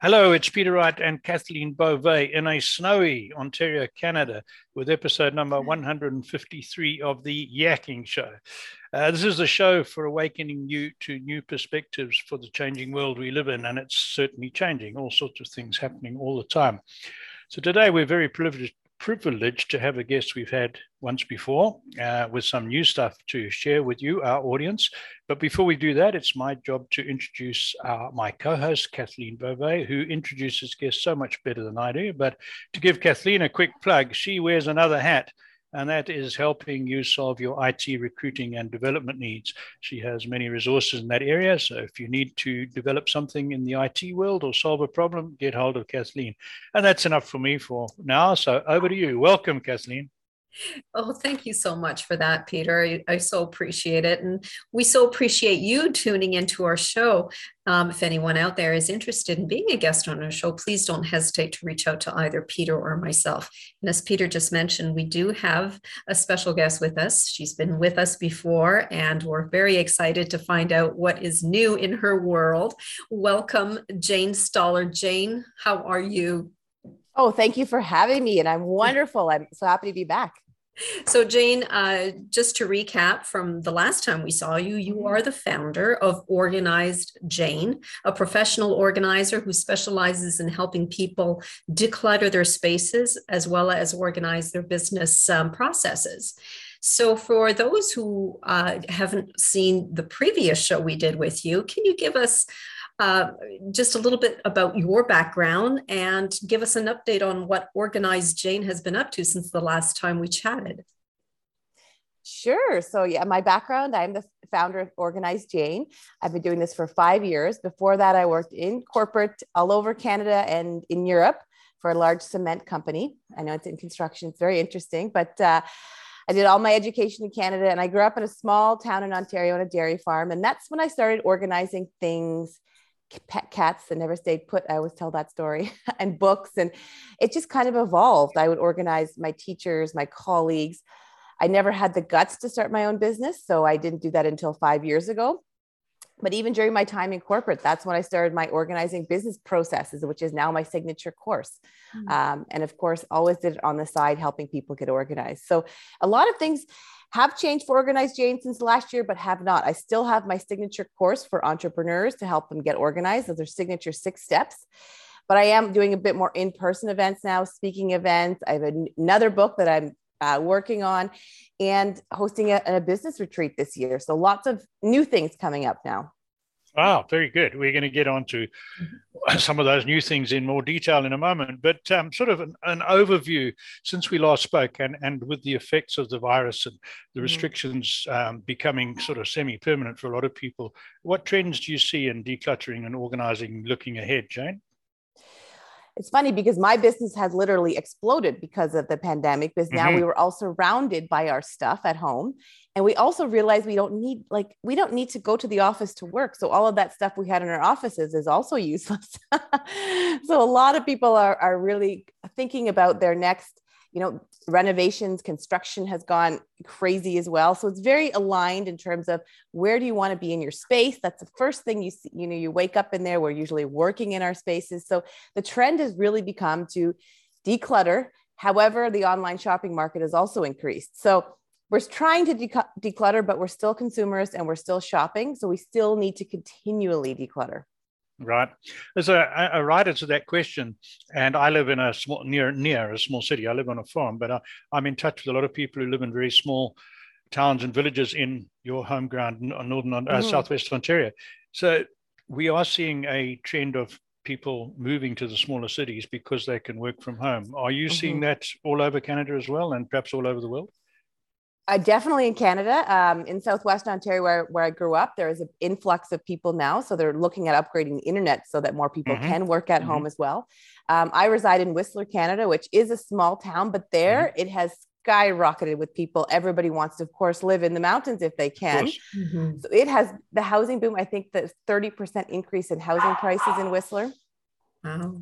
Hello, it's Peter Wright and Kathleen Beauvais in a snowy Ontario, Canada, with episode number 153 of the Yakking Show. Uh, this is a show for awakening you to new perspectives for the changing world we live in, and it's certainly changing. All sorts of things happening all the time. So today we're very privileged privileged to have a guest we've had once before uh, with some new stuff to share with you, our audience. But before we do that, it's my job to introduce uh, my co host, Kathleen Beauvais, who introduces guests so much better than I do. But to give Kathleen a quick plug, she wears another hat and that is helping you solve your IT recruiting and development needs. She has many resources in that area. So if you need to develop something in the IT world or solve a problem, get hold of Kathleen. And that's enough for me for now. So over to you. Welcome, Kathleen. Oh, thank you so much for that, Peter. I, I, so appreciate it. And we so appreciate you tuning into our show. Um, if anyone out there is interested in being a guest on our show, please don't hesitate to reach out to either Peter or myself. And as Peter just mentioned, we do have a special guest with us. She's been with us before, and we're very excited to find out what is new in her world. Welcome, Jane Stoller. Jane, how are you? Oh, thank you for having me. And I'm wonderful. I'm so happy to be back. So, Jane, uh, just to recap from the last time we saw you, you are the founder of Organized Jane, a professional organizer who specializes in helping people declutter their spaces as well as organize their business um, processes. So, for those who uh, haven't seen the previous show we did with you, can you give us uh, just a little bit about your background and give us an update on what Organized Jane has been up to since the last time we chatted. Sure. So, yeah, my background I'm the founder of Organized Jane. I've been doing this for five years. Before that, I worked in corporate all over Canada and in Europe for a large cement company. I know it's in construction, it's very interesting, but uh, I did all my education in Canada and I grew up in a small town in Ontario on a dairy farm. And that's when I started organizing things pet cats that never stayed put. I always tell that story and books. And it just kind of evolved. I would organize my teachers, my colleagues. I never had the guts to start my own business. So I didn't do that until five years ago. But even during my time in corporate, that's when I started my organizing business processes, which is now my signature course. Mm-hmm. Um, and of course, always did it on the side, helping people get organized. So a lot of things have changed for Organized Jane since last year, but have not. I still have my signature course for entrepreneurs to help them get organized. Those are signature six steps. But I am doing a bit more in person events now, speaking events. I have another book that I'm uh, working on and hosting a, a business retreat this year. So lots of new things coming up now. Wow, very good. We're going to get on to mm-hmm. some of those new things in more detail in a moment, but um, sort of an, an, overview since we last spoke and, and with the effects of the virus and the mm-hmm. restrictions um, becoming sort of semi permanent for a lot of people, what trends do you see in decluttering and organizing looking ahead, Jane? It's funny because my business has literally exploded because of the pandemic because now mm-hmm. we were all surrounded by our stuff at home. And we also realized we don't need like we don't need to go to the office to work. So all of that stuff we had in our offices is also useless. So a lot of people are, are really thinking about their next you know renovations construction has gone crazy as well. So it's very aligned in terms of where do you want to be in your space? That's the first thing you see you know you wake up in there. We're usually working in our spaces. So the trend has really become to declutter. However the online shopping market has also increased. So we're trying to declutter but we're still consumers and we're still shopping. So we still need to continually declutter Right. There's a, a writer to that question, and I live in a small near near a small city. I live on a farm, but I, I'm in touch with a lot of people who live in very small towns and villages in your home ground, northern uh, mm. southwest Ontario. So we are seeing a trend of people moving to the smaller cities because they can work from home. Are you mm-hmm. seeing that all over Canada as well, and perhaps all over the world? Uh, definitely in Canada, um, in Southwest Ontario, where, where I grew up, there is an influx of people now. So they're looking at upgrading the internet so that more people mm-hmm. can work at mm-hmm. home as well. Um, I reside in Whistler, Canada, which is a small town, but there mm-hmm. it has skyrocketed with people. Everybody wants to, of course, live in the mountains if they can. Mm-hmm. So it has the housing boom. I think the 30% increase in housing prices in Whistler. Wow.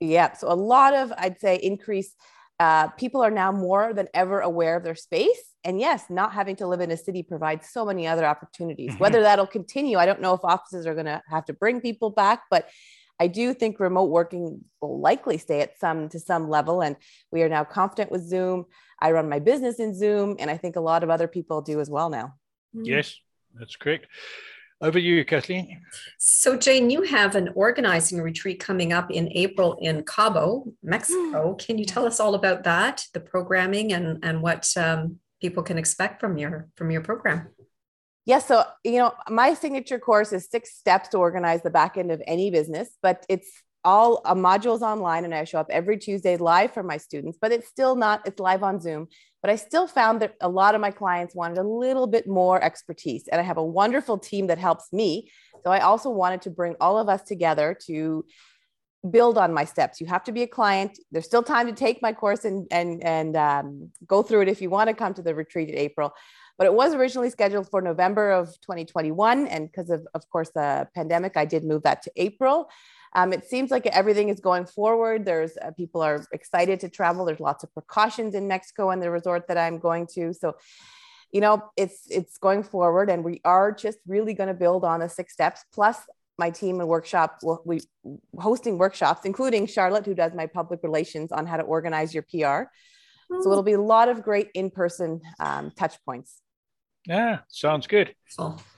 Yeah. So a lot of, I'd say, increase. Uh, people are now more than ever aware of their space and yes, not having to live in a city provides so many other opportunities. Mm-hmm. Whether that'll continue, I don't know if offices are going to have to bring people back, but I do think remote working will likely stay at some to some level. And we are now confident with Zoom. I run my business in Zoom, and I think a lot of other people do as well now. Mm. Yes, that's correct. Over to you, Kathleen. So, Jane, you have an organizing retreat coming up in April in Cabo, Mexico. Can you tell us all about that, the programming, and and what um, people can expect from your from your program? Yes, yeah, so you know, my signature course is six steps to organize the back end of any business, but it's all uh, modules online and I show up every Tuesday live for my students, but it's still not, it's live on Zoom. But I still found that a lot of my clients wanted a little bit more expertise. And I have a wonderful team that helps me. So I also wanted to bring all of us together to build on my steps. You have to be a client. There's still time to take my course and and and um, go through it if you want to come to the retreat in April. But it was originally scheduled for November of 2021, and because of of course the pandemic, I did move that to April. Um, it seems like everything is going forward. There's uh, people are excited to travel. There's lots of precautions in Mexico and the resort that I'm going to. So, you know, it's it's going forward, and we are just really going to build on the six steps. Plus, my team and workshop will we hosting workshops, including Charlotte, who does my public relations on how to organize your PR. So it'll be a lot of great in-person um, touch points. Yeah, sounds good.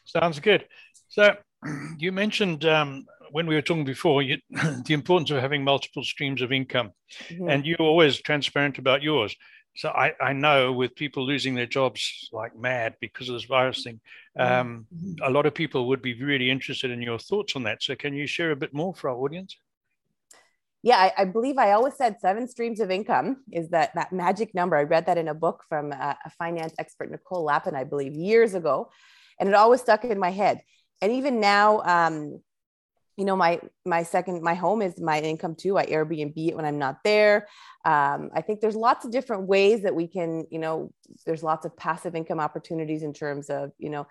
Sounds good. So you mentioned um, when we were talking before, you, the importance of having multiple streams of income, mm-hmm. and you're always transparent about yours. So I, I know with people losing their jobs like mad because of this virus thing, mm-hmm. um, mm-hmm. a lot of people would be really interested in your thoughts on that. So can you share a bit more for our audience? Yeah, I, I believe I always said seven streams of income is that that magic number. I read that in a book from a, a finance expert, Nicole Lapin, I believe, years ago, and it always stuck in my head. And even now, um, you know my my second my home is my income too i airbnb it when i'm not there um, i think there's lots of different ways that we can you know there's lots of passive income opportunities in terms of you know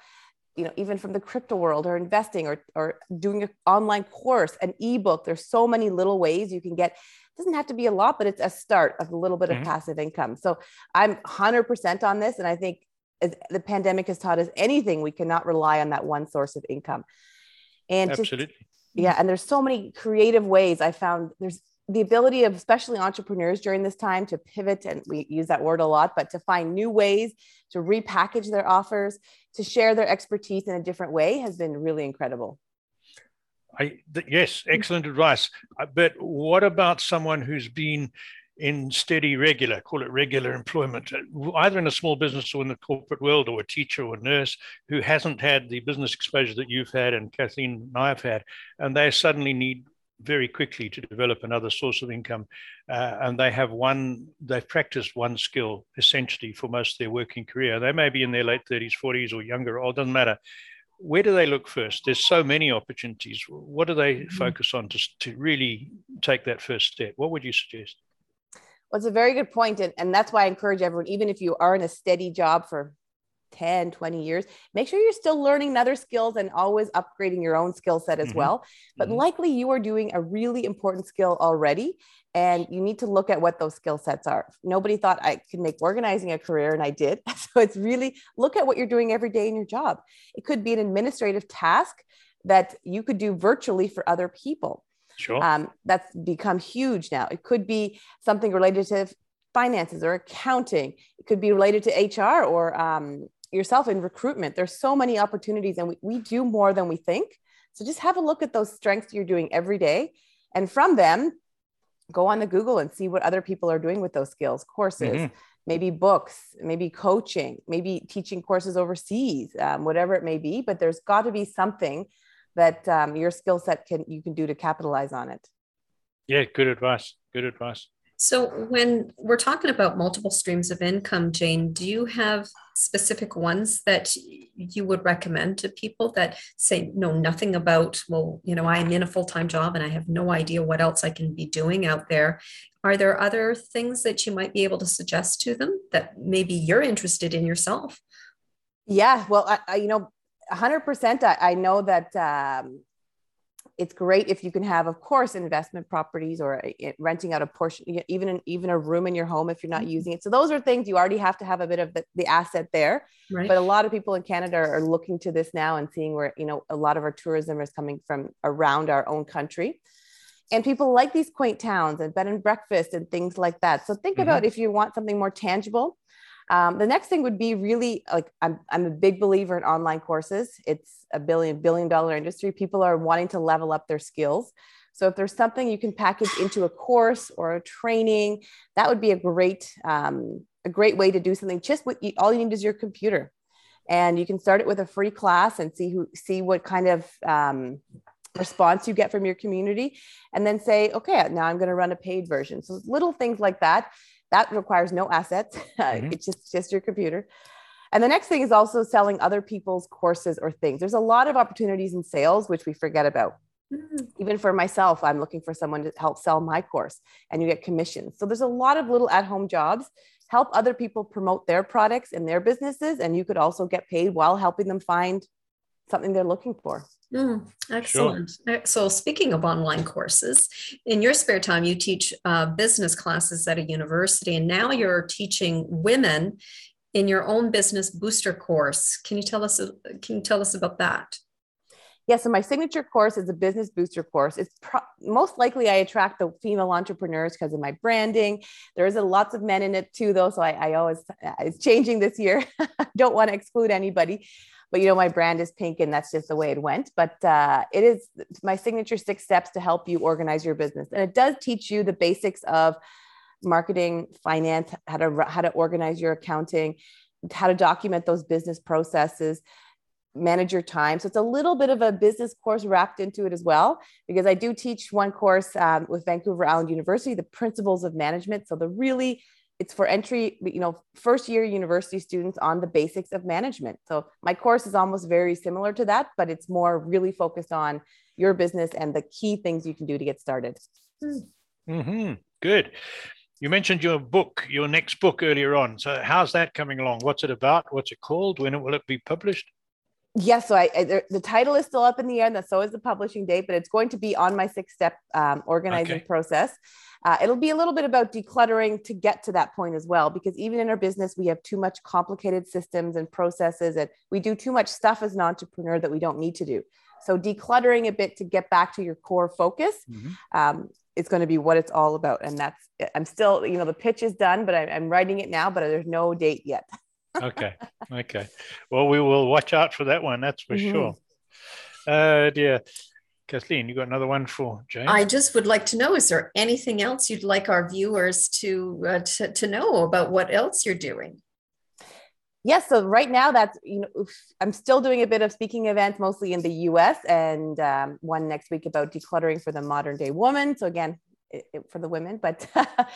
you know even from the crypto world or investing or or doing an online course an ebook there's so many little ways you can get it doesn't have to be a lot but it's a start of a little bit mm-hmm. of passive income so i'm 100% on this and i think the pandemic has taught us anything we cannot rely on that one source of income and Absolutely. Just, yeah and there's so many creative ways i found there's the ability of especially entrepreneurs during this time to pivot and we use that word a lot but to find new ways to repackage their offers to share their expertise in a different way has been really incredible. I, th- yes excellent advice. Uh, but what about someone who's been in steady, regular, call it regular employment, either in a small business or in the corporate world, or a teacher or a nurse who hasn't had the business exposure that you've had and Kathleen and I have had, and they suddenly need very quickly to develop another source of income. Uh, and they have one, they've practiced one skill essentially for most of their working career. They may be in their late 30s, 40s, or younger, or doesn't matter. Where do they look first? There's so many opportunities. What do they mm-hmm. focus on to, to really take that first step? What would you suggest? Well, it's a very good. And, and that's why I encourage everyone, even if you are in a steady job for 10, 20 years, make sure you're still learning other skills and always upgrading your own skill set as mm-hmm. well. But mm-hmm. likely you are doing a really important skill already. And you need to look at what those skill sets are. Nobody thought I could make organizing a career, and I did. So it's really look at what you're doing every day in your job. It could be an administrative task that you could do virtually for other people. Sure. Um, that's become huge now. It could be something related to finances or accounting. It could be related to HR or um, yourself in recruitment. There's so many opportunities, and we, we do more than we think. So just have a look at those strengths you're doing every day. And from them, go on the Google and see what other people are doing with those skills, courses, mm-hmm. maybe books, maybe coaching, maybe teaching courses overseas, um, whatever it may be. But there's got to be something that um, your skill set can you can do to capitalize on it yeah good advice good advice so when we're talking about multiple streams of income jane do you have specific ones that you would recommend to people that say know nothing about well you know i'm in a full-time job and i have no idea what else i can be doing out there. Are there other things that you might be able to suggest to them that maybe you're interested in yourself? Yeah well I, I, you know 100% I, I know that um, it's great if you can have of course investment properties or uh, renting out a portion even in, even a room in your home if you're not mm-hmm. using it so those are things you already have to have a bit of the, the asset there right. but a lot of people in canada are looking to this now and seeing where you know a lot of our tourism is coming from around our own country and people like these quaint towns and bed and breakfast and things like that. So think mm-hmm. about if you want something more tangible. Um, the next thing would be really like I'm, I'm a big believer in online courses. It's a billion billion dollar industry. People are wanting to level up their skills. So if there's something you can package into a course or a training, that would be a great um, a great way to do something. Just what you, all you need is your computer, and you can start it with a free class and see who see what kind of um, response you get from your community and then say okay now i'm going to run a paid version so little things like that that requires no assets. Mm-hmm. it's just just your computer. And the next thing is also selling other people's courses or things. There's a lot of opportunities in sales which we forget about. Mm-hmm. even for myself i'm looking for someone to help sell my course and you get commissions. So there's a lot of little at home jobs. Help other people promote their products and their businesses and you could also get paid while helping them find something they're looking for Mm, excellent. Sure. So, speaking of online courses, in your spare time, you teach uh, business classes at a university, and now you're teaching women in your own business booster course. Can you tell us? Can you tell us about that? Yeah, so my signature course is a business booster course. It's pro- most likely I attract the female entrepreneurs because of my branding. There is a lots of men in it too, though. So I, I always it's changing this year. Don't want to exclude anybody but you know my brand is pink and that's just the way it went. But uh, it is my signature six steps to help you organize your business. And it does teach you the basics of marketing finance how to how to organize your accounting how to document those business processes manage your time. So it's a little bit of a business course wrapped into it as well because i do teach one course um, with vancouver island university the principles of management. So the really it's for entry you know first year university students on the basics of management. So my course is almost very similar to that but it's more really focused on your business and the key things you can do to get started. Mm-hmm. good. You mentioned your book your next book earlier on. So how's that coming along? What's it about? What's it called? When will it be published Yes, so I, I, the title is still up in the air, and so is the publishing date, but it's going to be on my six-step um, organizing okay. process. Uh, it'll be a little bit about decluttering to get to that point as well, because even in our business, we have too much complicated systems and processes, and we do too much stuff as an entrepreneur that we don't need to do. So decluttering a bit to get back to your core focus mm-hmm. um, is going to be what it's all about. And that's I'm still, you know, the pitch is done, but I, I'm writing it now, but there's no date yet. okay. Okay. Well, we will watch out for that one. That's for mm-hmm. sure. Uh, dear. Kathleen, you got another one for Jane? I just would like to know: Is there anything else you'd like our viewers to uh, to, to know about what else you're doing? Yes, so right now that's you know I'm still doing a bit of speaking events, mostly in the U.S. and um, one next week about decluttering for the modern day woman. So again, it, it, for the women, but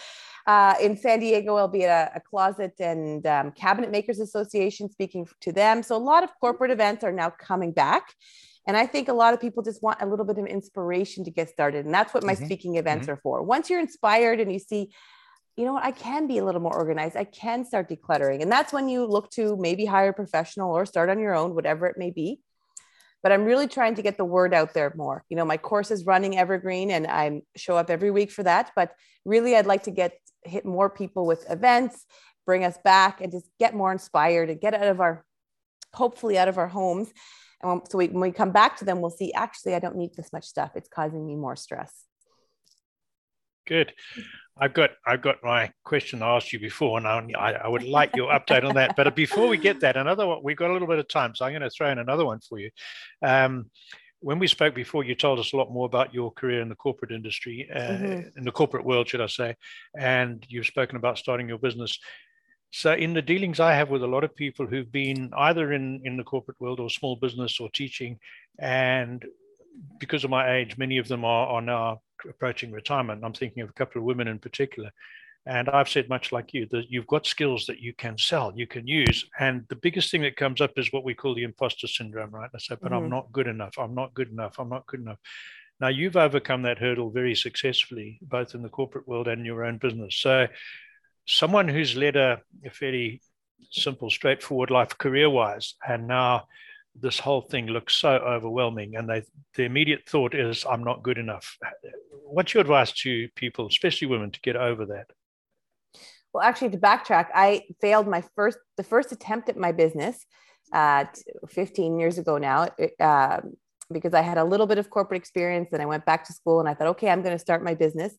uh, in San Diego, I'll be at a, a closet and um, cabinet makers association speaking to them. So a lot of corporate events are now coming back. And I think a lot of people just want a little bit of inspiration to get started. And that's what my mm-hmm. speaking events mm-hmm. are for. Once you're inspired and you see, you know what, I can be a little more organized, I can start decluttering. And that's when you look to maybe hire a professional or start on your own, whatever it may be. But I'm really trying to get the word out there more. You know, my course is running evergreen and I show up every week for that. But really, I'd like to get hit more people with events, bring us back and just get more inspired and get out of our, hopefully out of our homes and so we, when we come back to them, we'll see actually, I don't need this much stuff. It's causing me more stress. Good. I've got I've got my question I asked you before, and I, I would like your update on that. But before we get that, another one we've got a little bit of time, so I'm going to throw in another one for you. Um, when we spoke before, you told us a lot more about your career in the corporate industry, uh, mm-hmm. in the corporate world, should I say? And you've spoken about starting your business. So, in the dealings I have with a lot of people who've been either in, in the corporate world or small business or teaching, and because of my age, many of them are, are now approaching retirement. I'm thinking of a couple of women in particular. And I've said much like you that you've got skills that you can sell, you can use. And the biggest thing that comes up is what we call the imposter syndrome, right? I say, but mm-hmm. I'm not good enough. I'm not good enough. I'm not good enough. Now you've overcome that hurdle very successfully, both in the corporate world and your own business. So someone who's led a, a fairly simple, straightforward life career wise, and now this whole thing looks so overwhelming, and they the immediate thought is, I'm not good enough. What's your advice to people, especially women, to get over that? Well, actually, to backtrack, I failed my first the first attempt at my business uh, 15 years ago now. Uh, because I had a little bit of corporate experience and I went back to school and I thought, okay, I'm going to start my business.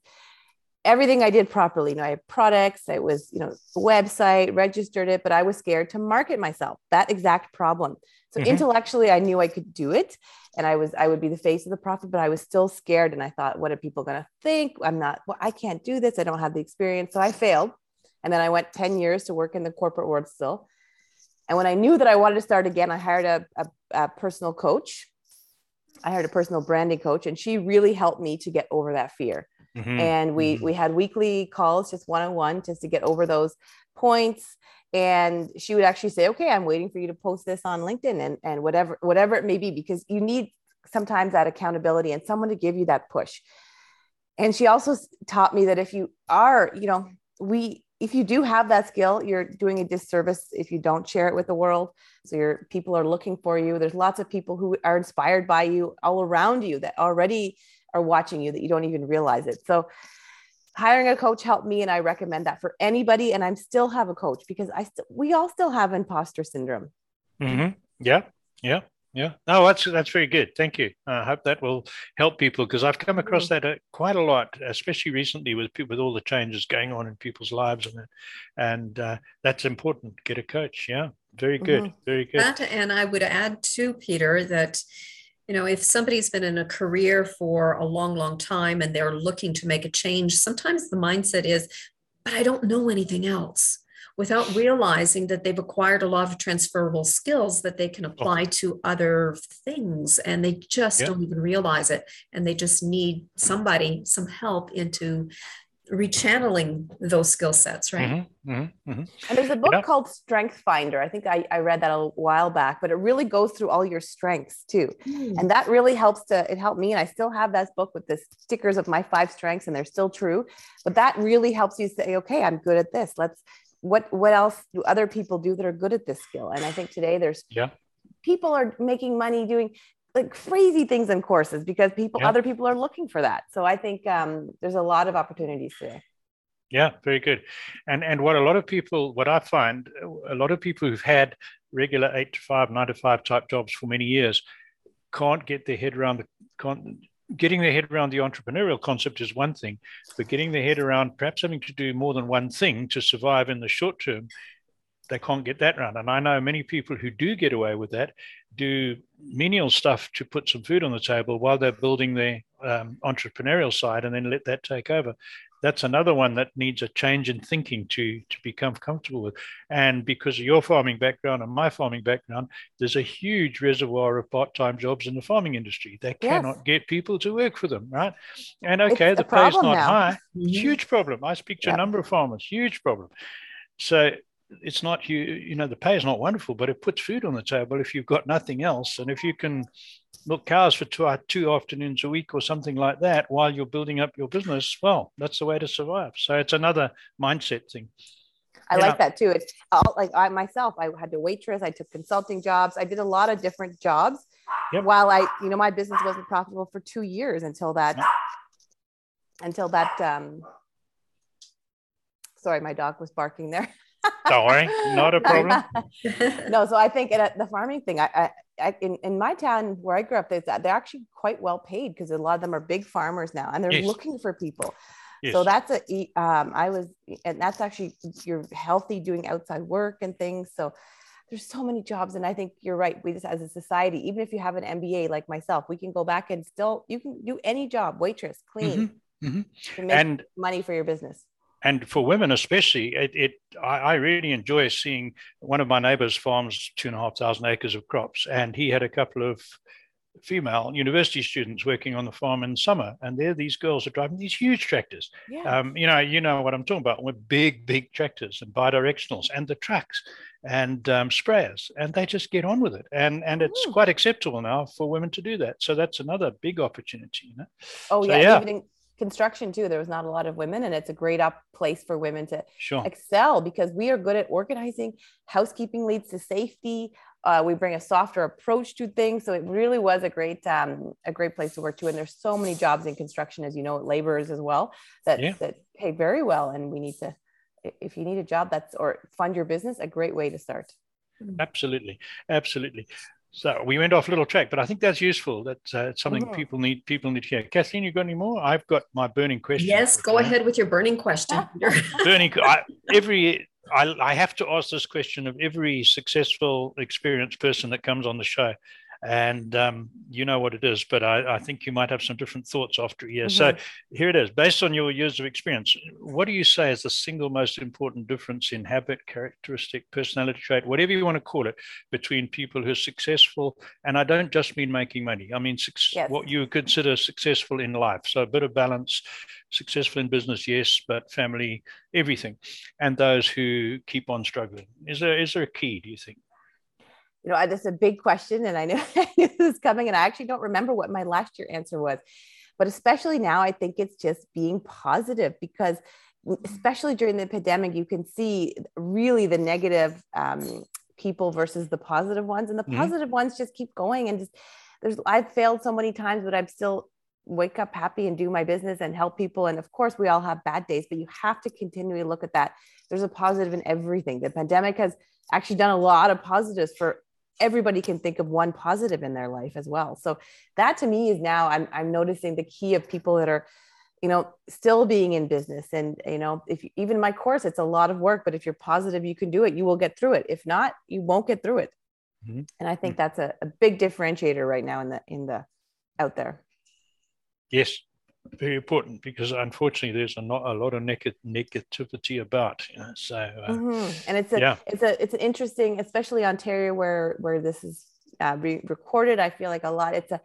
Everything I did properly. You know, I had products, I was, you know, website, registered it, but I was scared to market myself. That exact problem. So mm-hmm. intellectually, I knew I could do it and I was, I would be the face of the profit, but I was still scared. And I thought, what are people going to think? I'm not, well, I can't do this. I don't have the experience. So I failed. And then I went 10 years to work in the corporate world still. And when I knew that I wanted to start again, I hired a, a, a personal coach I hired a personal branding coach, and she really helped me to get over that fear. Mm-hmm. And we mm-hmm. we had weekly calls, just one on one, just to get over those points. And she would actually say, "Okay, I'm waiting for you to post this on LinkedIn and and whatever whatever it may be, because you need sometimes that accountability and someone to give you that push." And she also taught me that if you are, you know, we if you do have that skill, you're doing a disservice if you don't share it with the world. So your people are looking for you. There's lots of people who are inspired by you all around you that already are watching you that you don't even realize it. So hiring a coach helped me and I recommend that for anybody and I'm still have a coach because I still we all still have imposter syndrome. Mm-hmm. Yeah. Yeah. Yeah, no, that's that's very good. Thank you. I hope that will help people because I've come across mm-hmm. that uh, quite a lot, especially recently with people with all the changes going on in people's lives, and and uh, that's important. Get a coach. Yeah, very good, mm-hmm. very good. That, and I would add too, Peter, that you know if somebody's been in a career for a long, long time and they're looking to make a change, sometimes the mindset is, but I don't know anything else without realizing that they've acquired a lot of transferable skills that they can oh. apply to other things and they just don't even realize it and they just need somebody some help into rechanneling those skill sets right mm-hmm, mm-hmm, mm-hmm. and there's a book yeah. called strength finder i think I, I read that a while back but it really goes through all your strengths too mm. and that really helps to it helped me and i still have that book with the stickers of my five strengths and they're still true but that really helps you say okay i'm good at this let's what what else do other people do that are good at this skill and i think today there's yeah people are making money doing like crazy things in courses because people yeah. other people are looking for that so i think um, there's a lot of opportunities today yeah very good and and what a lot of people what i find a lot of people who've had regular eight to five nine to five type jobs for many years can't get their head around the can't getting their head around the entrepreneurial concept is one thing, but getting their head around perhaps having to do more than one thing to survive in the short term, they can't get that around. And I know many people who do get away with that do menial stuff to put some food on the table while they're building their um, entrepreneurial side and then let that take over that's another one that needs a change in thinking to to become comfortable with and because of your farming background and my farming background there's a huge reservoir of part-time jobs in the farming industry they yes. cannot get people to work for them right and okay it's the pay's not now. high mm-hmm. huge problem i speak to yep. a number of farmers huge problem so it's not you you know the pay is not wonderful but it puts food on the table if you've got nothing else and if you can milk cows for two, two afternoons a week or something like that while you're building up your business well that's the way to survive so it's another mindset thing I yeah. like that too. It's all like I myself, I had to waitress, I took consulting jobs, I did a lot of different jobs yep. while I, you know, my business wasn't profitable for two years until that, yep. until that, um, sorry, my dog was barking there. Don't worry, not a problem. no, so I think at the farming thing, I, I, I, in, in my town where I grew up, they're, they're actually quite well paid because a lot of them are big farmers now and they're yes. looking for people. Yes. So that's a, um, I was, and that's actually, you're healthy doing outside work and things. So there's so many jobs. And I think you're right. We just, as a society, even if you have an MBA like myself, we can go back and still, you can do any job, waitress, clean, mm-hmm. Mm-hmm. and money for your business and for women especially, it, it I, I, really enjoy seeing one of my neighbors farms two and a half thousand acres of crops, and he had a couple of female university students working on the farm in summer, and there these girls are driving these huge tractors. Yeah. Um, you know, you know what I'm talking about with big, big tractors and bidirectionals and the trucks and um, sprayers, and they just get on with it, and and it's Ooh. quite acceptable now for women to do that. So that's another big opportunity. You know. Oh so, yeah, yeah. Even in, construction too there was not a lot of women and it's a great up place for women to sure. excel because we are good at organizing housekeeping leads to safety uh, we bring a softer approach to things so it really was a great um, a great place to work too and there's so many jobs in construction as you know laborers as well that yeah. that pay very well and we need to if you need a job that's or fund your business a great way to start absolutely absolutely So we went off a little track, but I think that's useful. That's uh, something Mhm. people need people need to hear. Kathleen, you got any more? I've got my burning question. Yes, go tonight. ahead with your burning question. Peter. burning I, every I, I have to ask this question of every successful experienced person that comes on the show and um, you know what it is but I, I think you might have some different thoughts after a year so here it is. Based on your years of experience what do you say is the single most important difference in habit characteristic personality trait whatever you want to call it between people who are successful? And i don't just mean making money. I mean suc- Yes. what you consider successful in life. So a bit of balance successful in business yes but family everything. And those who keep on struggling. Is there is there a key do you think you know, that's a big question, and I knew, I knew this was coming, and I actually don't remember what my last year answer was, but especially now, I think it's just being positive because, especially during the pandemic, you can see really the negative um, people versus the positive ones, and the Mhm. positive ones just keep going, and just there's I've failed so many times, but I'm still wake up happy and do my business and help people and of course we all have bad days but you have to continually look at that. There's a positive in everything. The pandemic has actually done a lot of positives for everybody can think of one positive in their life as well. So that to me is now I'm I'm noticing the key of people that are, you know, still being in business. And you know, if you, even my course, it's a lot of work, but if you're positive, you can do it. You will get through it. If not, you won't get through it. Mhm. And I think that's a, a big differentiator right now in the in the out there. Yes, very important because unfortunately there's a, not a lot of neg- negativity about. You know, so uh, Mhm. And it's a yeah. it's a it's an interesting, especially Ontario where where this is uh, re- recorded. I feel like a lot. It's a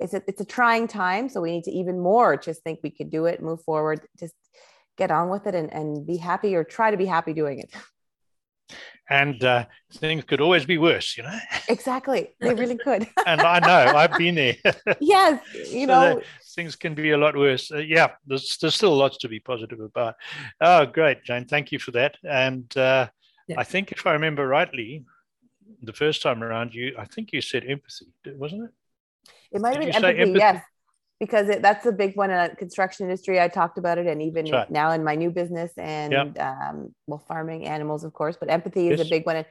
it's a it's a trying time, so we need to even more just think we could do it, move forward, just get on with it, and and be happy or try to be happy doing it. and uh, things could always be worse, you know. Exactly, they really could. and I know I've been there. yes, you So know. things can be a lot worse. Uh, yeah, there's there's still lots to be positive about. Oh, great, Jane. Thank you for that. And uh, Yeah. I think if I remember rightly, the first time around, you I think you said empathy, wasn't it? It might have been empathy, empathy? yes, because it, that's a big one in the construction industry. I talked about it, and even right. now in my new business and um, well, farming animals, of course. But empathy is Yes. a big one, and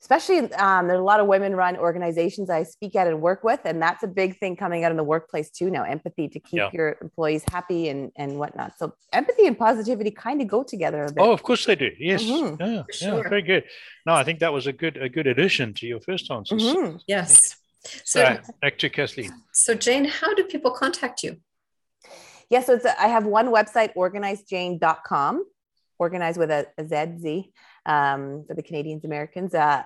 especially um, there's a lot of women-run organizations I speak at and work with, and that's a big thing coming out in the workplace too now. Empathy to keep Yeah. your employees happy and and whatnot. So empathy and positivity kind of go together a bit. Oh, of course they do. Yes. Mhm. Yeah, For yeah, sure. very good. No, I think that was a good a good addition to your first answers. Mhm. Yes. So, So back to Kathleen. so Jane, how do people contact you? Yeah, so it's a, I have one website, organizedjane.com, organized with a, a Z, Z, um, for the Canadians, Americans. Uh,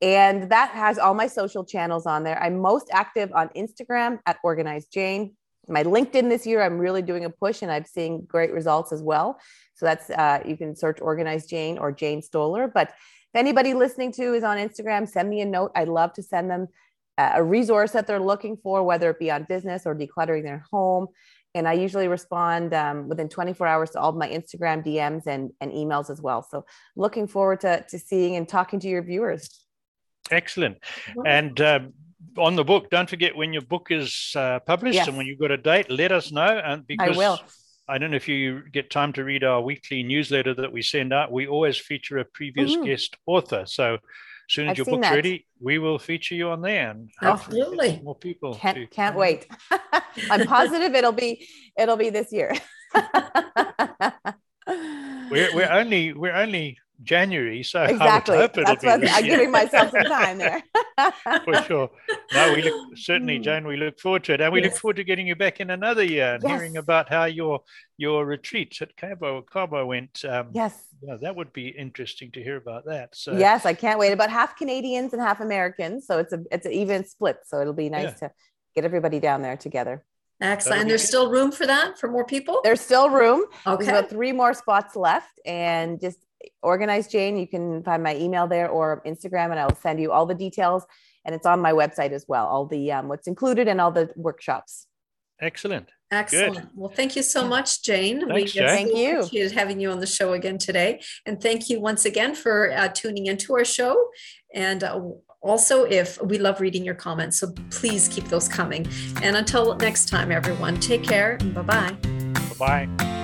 and that has all my social channels on there. I'm most active on Instagram at Organized Jane. My LinkedIn this year, I'm really doing a push and I'm seeing great results as well. So that's, uh, you can search Organized Jane or Jane Stoller. But if anybody listening to is on Instagram, send me a note. I'd love to send them a resource that they're looking for, whether it be on business or decluttering their home and I usually respond um, within 24 hours to all of my Instagram DMs and, and emails as well. So looking forward to, to seeing and talking to your viewers. Excellent. And um, on the book, don't forget when your book is uh, published Yes. and when you've got a date, let us know. And because I will. I don't know if you get time to read our weekly newsletter that we send out. We always feature a previous Mhm. guest author. So soon as I've your seen book's that. ready, we will feature you on there and oh, hopefully Absolutely. more people. Can't, can't wait. I'm positive it'll be, it'll be this year. We're, we're only we're only January, so exactly. I would hope it'll That's be what this I'm giving myself some time there. for sure. No, we look certainly, Mm. Jane. We look forward to it, and we look forward to getting you back in another year and hearing about how your your retreat at Cabo Cabo went. Um, yes. yeah, that would be interesting to hear about that. So Yes, I can't wait. About half Canadians and half Americans, so it's a it's an even split. So it'll be nice to get everybody down there together. Excellent. And there's still room for that for more people? There's still room. There's Okay. about three more spots left, and just organize Jane. You can find my email there or Instagram, and I'll send you all the details. And it's on my website as well. All the um, what's included and all the workshops. excellent. Excellent. Well, thank you so much, Jane. Thanks, we Jane. Thank you. appreciated having you on the show again today. And thank you once again for uh, tuning into our show. And uh, also, if we love reading your comments, so please keep those coming. And until next time, everyone, take care and bye bye. Bye bye.